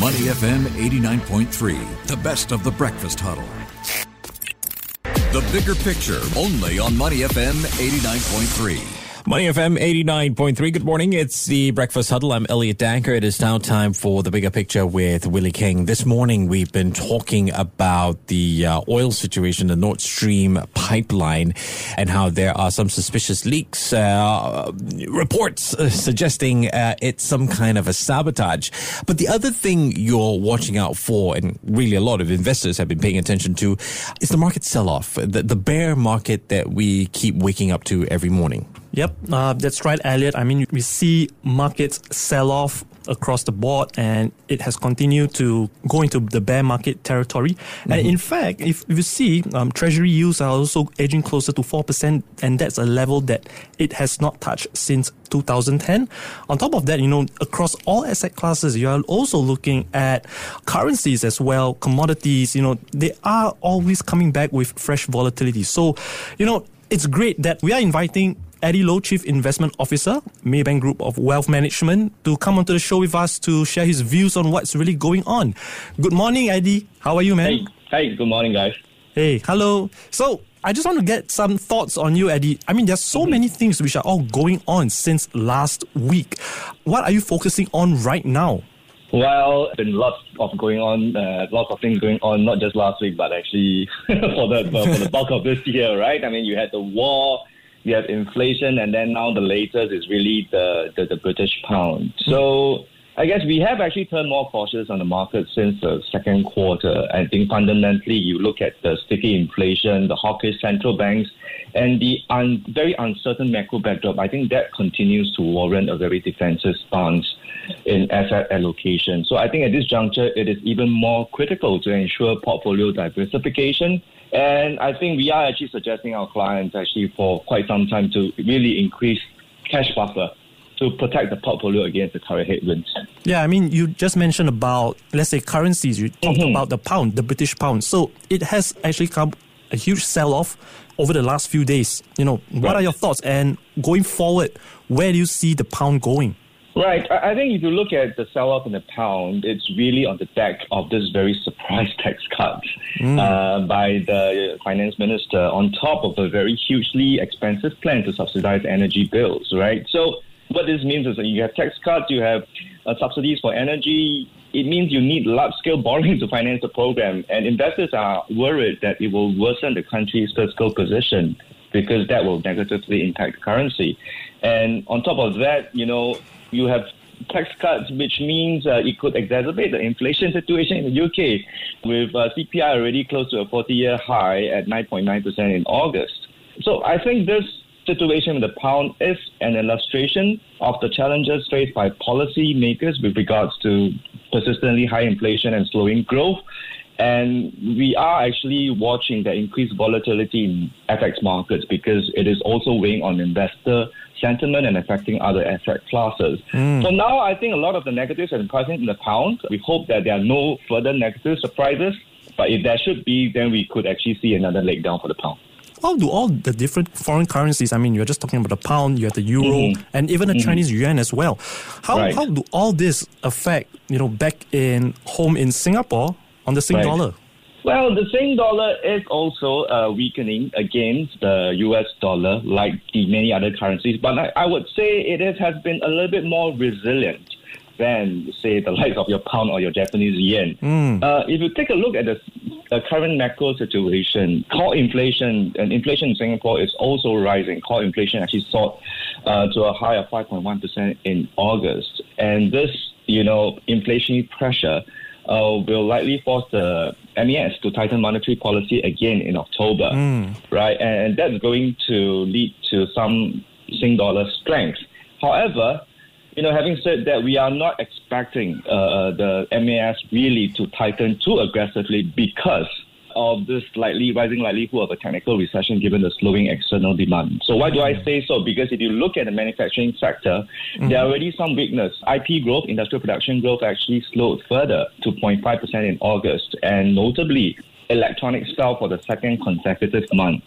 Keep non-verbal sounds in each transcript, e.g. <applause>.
Money FM 89.3, the best of the breakfast huddle. The bigger picture, only on Money FM 89.3. Money FM 89.3. Good morning. It's the Breakfast Huddle. I'm Elliot Danker. It is now time for the bigger picture with Willie King. This morning, we've been talking about the uh, oil situation, the Nord Stream pipeline, and how there are some suspicious leaks, uh, reports uh, suggesting uh, it's some kind of a sabotage. But the other thing you're watching out for, and really a lot of investors have been paying attention to, is the market sell off, the, the bear market that we keep waking up to every morning. Yep, uh, that's right, Elliot. I mean, we see markets sell off across the board and it has continued to go into the bear market territory. Mm-hmm. And in fact, if, if you see, um, treasury yields are also edging closer to 4%, and that's a level that it has not touched since 2010. On top of that, you know, across all asset classes, you are also looking at currencies as well, commodities, you know, they are always coming back with fresh volatility. So, you know, it's great that we are inviting Eddy Loh, Chief Investment Officer, Maybank Group of Wealth Management, to come onto the show with us to share his views on what's really going on. Good morning, Eddy. How are you, man? Hey, hey good morning, guys. Hey, hello. So, I just want to get some thoughts on you, Eddy. I mean, there's so many things which are all going on since last week. What are you focusing on right now? Well, been lots of going on, uh, lots of things going on, not just last week, but actually <laughs> for the for the bulk of this year, right? I mean, you had the war, you have inflation, and then now the latest is really the, the, the British pound. Mm. So I guess we have actually turned more cautious on the market since the second quarter. I think fundamentally, you look at the sticky inflation, the hawkish central banks, and the un- very uncertain macro backdrop. I think that continues to warrant a very defensive stance in asset allocation. So I think at this juncture, it is even more critical to ensure portfolio diversification and I think we are actually suggesting our clients actually for quite some time to really increase cash buffer to protect the portfolio against the current headwinds. Yeah, I mean, you just mentioned about, let's say, currencies. You talked mm-hmm. about the pound, the British pound. So it has actually come a huge sell off over the last few days. You know, what right. are your thoughts? And going forward, where do you see the pound going? Right. I think if you look at the sell off in the pound, it's really on the back of this very surprise <laughs> tax cut mm. uh, by the finance minister on top of a very hugely expensive plan to subsidize energy bills, right? So, what this means is that you have tax cuts, you have uh, subsidies for energy. It means you need large scale <laughs> borrowing to finance the program. And investors are worried that it will worsen the country's fiscal position because that will negatively impact currency. And on top of that, you know, you have tax cuts, which means uh, it could exacerbate the inflation situation in the UK, with uh, CPI already close to a 40 year high at 9.9% in August. So I think this situation with the pound is an illustration of the challenges faced by policymakers with regards to persistently high inflation and slowing growth. And we are actually watching the increased volatility in FX markets because it is also weighing on investor sentiment and affecting other asset classes. Mm. So now I think a lot of the negatives are pricing in the pound. We hope that there are no further negative surprises. But if there should be, then we could actually see another leg down for the pound how do all the different foreign currencies, I mean, you're just talking about the pound, you have the euro, mm-hmm. and even the mm-hmm. Chinese yuan as well. How, right. how do all this affect, you know, back in home in Singapore on the Sing right. dollar? Well, the Sing dollar is also uh, weakening against the US dollar, like the many other currencies. But I, I would say it is, has been a little bit more resilient than, say, the <laughs> likes of your pound or your Japanese yen. Mm. Uh, if you take a look at the, the, current macro situation, core inflation and inflation in Singapore is also rising. Core inflation actually soared uh, to a high of 5.1% in August. And this, you know, inflationary pressure uh, will likely force the MAS to tighten monetary policy again in October, mm. right? And that's going to lead to some Sing dollar strength. However, you know, having said that, we are not expecting uh, the MAS really to tighten too aggressively because of this slightly rising likelihood of a technical recession given the slowing external demand. So why do I say so? Because if you look at the manufacturing sector, mm-hmm. there are already some weakness. IP growth, industrial production growth actually slowed further to 0.5% in August. And notably, electronics fell for the second consecutive month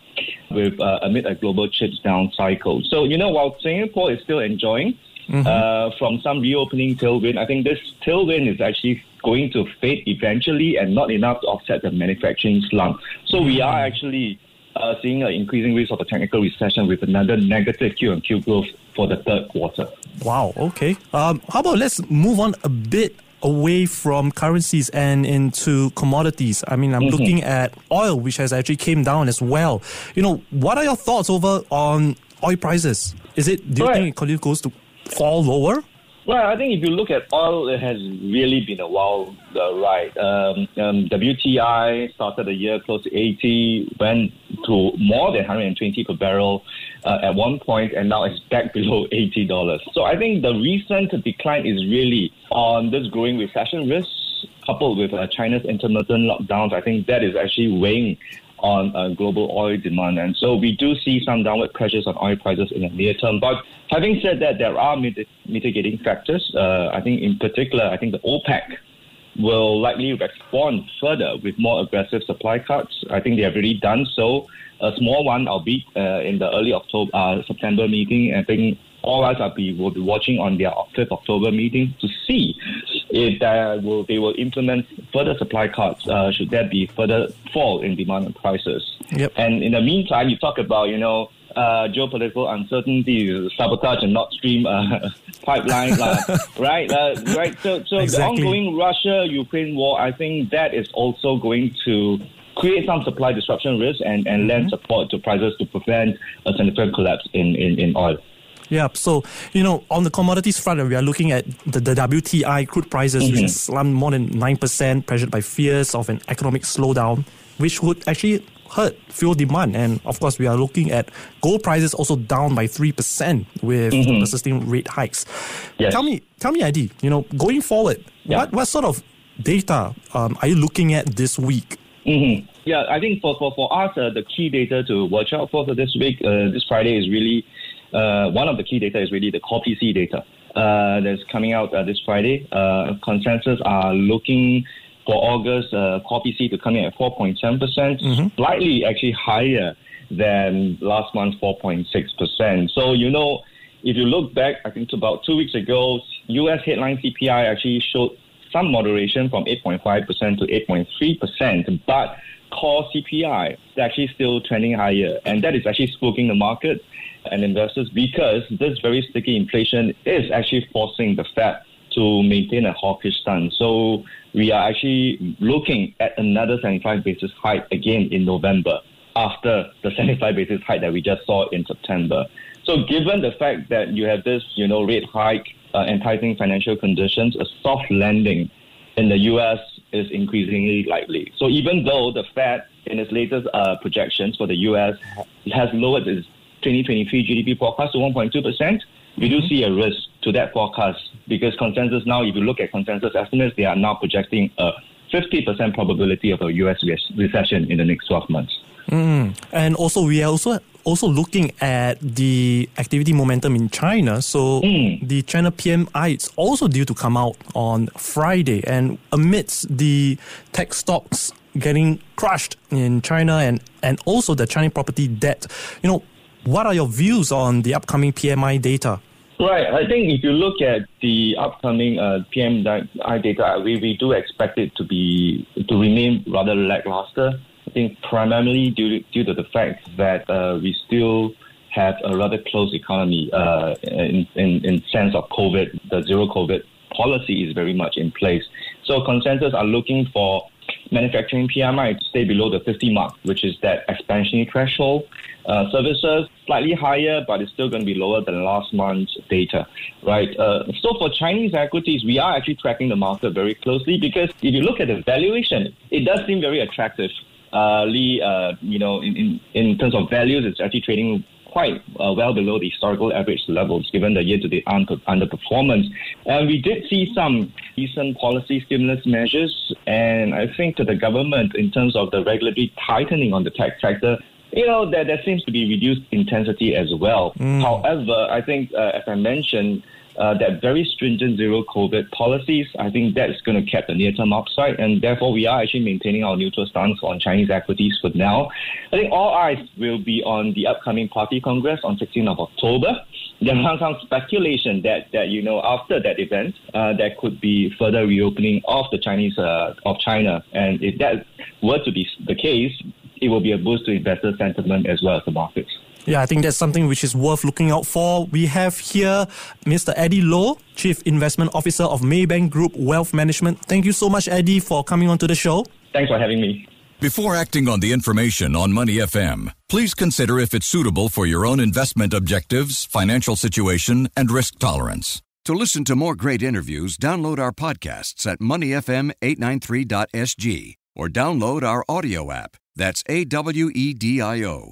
with uh, amid a global chips down cycle. So, you know, while Singapore is still enjoying uh, from some reopening tailwind. I think this tailwind is actually going to fade eventually and not enough to offset the manufacturing slump. So we are actually uh, seeing an increasing risk of a technical recession with another negative Q and Q growth for the third quarter. Wow. Okay. Um, how about let's move on a bit away from currencies and into commodities. I mean, I'm mm-hmm. looking at oil, which has actually came down as well. You know, what are your thoughts over on oil prices? Is it? Do you right. think it goes to fall lower? Well, I think if you look at oil, it has really been a wild uh, ride. Um, um, WTI started the year close to 80, went to more than 120 per barrel uh, at one point, and now it's back <laughs> below $80. So I think the recent decline is really on this growing recession risk, coupled with uh, China's intermittent lockdowns. I think that is actually weighing on uh, global oil demand. And so we do see some downward pressures on oil prices in the near term. But having said that, there are mit- mitigating factors. Uh, I think, in particular, I think the OPEC will likely respond further with more aggressive supply cuts. I think they have already done so. A small one, albeit uh, in the early October uh, September meeting. I think all eyes are be will be watching on their 5th October meeting to see if there will they will implement further supply cuts. Uh, should there be further fall in demand and prices? Yep. And in the meantime, you talk about you know uh, geopolitical uncertainty, sabotage and Nord Stream uh, <laughs> pipeline, uh, <laughs> right? Uh, right. So, so exactly. the ongoing Russia-Ukraine war, I think that is also going to create some supply disruption risk and, and mm-hmm. lend support to prices to prevent a significant collapse in, in, in oil. Yeah, so you know, on the commodities front, we are looking at the, the WTI crude prices, mm-hmm. which has slumped more than nine percent, pressured by fears of an economic slowdown, which would actually hurt fuel demand. And of course, we are looking at gold prices also down by three percent with mm-hmm. persisting rate hikes. Yes. Tell me, tell me, Eddy, you know, going forward, yeah. what what sort of data um, are you looking at this week? Mm-hmm. Yeah, I think for for, for us, uh, the key data to watch out for, for this week, uh, this Friday is really uh, one of the key data is really the core PCE data uh, that's coming out uh, this Friday. Uh, consensus are looking for August uh, core PCE to come in at 4.7%, percent mm-hmm. slightly actually higher than last month's 4.6%. So, you know, if you look back, I think to about two weeks ago, US headline CPI actually showed some moderation from 8.5% to 8.3%, but core CPI is actually still trending higher. And that is actually spooking the market and investors because this very sticky inflation is actually forcing the Fed to maintain a hawkish stance. So we are actually looking at another 75 basis hike again in November after the <laughs> 75 basis hike that we just saw in September. So given the fact that you have this, you know, rate hike uh, financial conditions, a soft landing in the U.S. is increasingly likely. So even though the Fed, in its latest uh, projections for the U.S., has lowered its 2023 GDP forecast to 1.2%, we do mm-hmm. see a risk to that forecast because consensus now, if you look at consensus estimates, they are now projecting a 50% probability of a U.S. recession in the next 12 months. Mm. And also, we are also also looking at the activity momentum in China. So mm. the China PMI is also due to come out on Friday, and amidst the tech stocks getting crushed in China and and also the Chinese property debt, you know, what are your views on the upcoming PMI data? Right. I think if you look at the upcoming uh, PMI data, we, we do expect it to be to remain rather lackluster. I think primarily due to, due to the fact that uh, we still have a rather closed economy uh, in, in in sense of COVID. The zero COVID policy is very much in place. So consensus are looking for manufacturing PMI to stay below the 50 mark, which is that expansionary threshold. Uh, services slightly higher, but it's still going to be lower than last month's data, right? Uh, so for Chinese equities, we are actually tracking the market very closely because if you look at the valuation, it does seem very attractive. Uh, Lee, uh, you know, in, in, in terms of values, it's actually trading quite uh, well below the historical average levels given the year-to-date under- underperformance. And we did see some recent policy stimulus measures, and I think to the government in terms of the regulatory tightening on the tech sector, you know, there, there seems to be reduced intensity as well. Mm. However, I think, uh, as I mentioned, uh, that very stringent zero COVID policies, I think that's going to cap the near term upside. And therefore, we are actually maintaining our neutral stance on Chinese equities for now. I think all eyes will be on the upcoming Party Congress on 16th of October. There are some speculation that, that you know after that event uh, there could be further reopening of the Chinese uh, of China, and if that were to be the case, it will be a boost to investor sentiment as well as the markets. Yeah, I think that's something which is worth looking out for. We have here Mr. Eddy Loh, Chief Investment Officer of Maybank Group Wealth Management. Thank you so much, Eddy, for coming onto the show. Thanks for having me. Before acting on the information on Money FM, please consider if it's suitable for your own investment objectives, financial situation, and risk tolerance. To listen to more great interviews, download our podcasts at moneyfm893.sg or download our audio app. That's A W E D I O.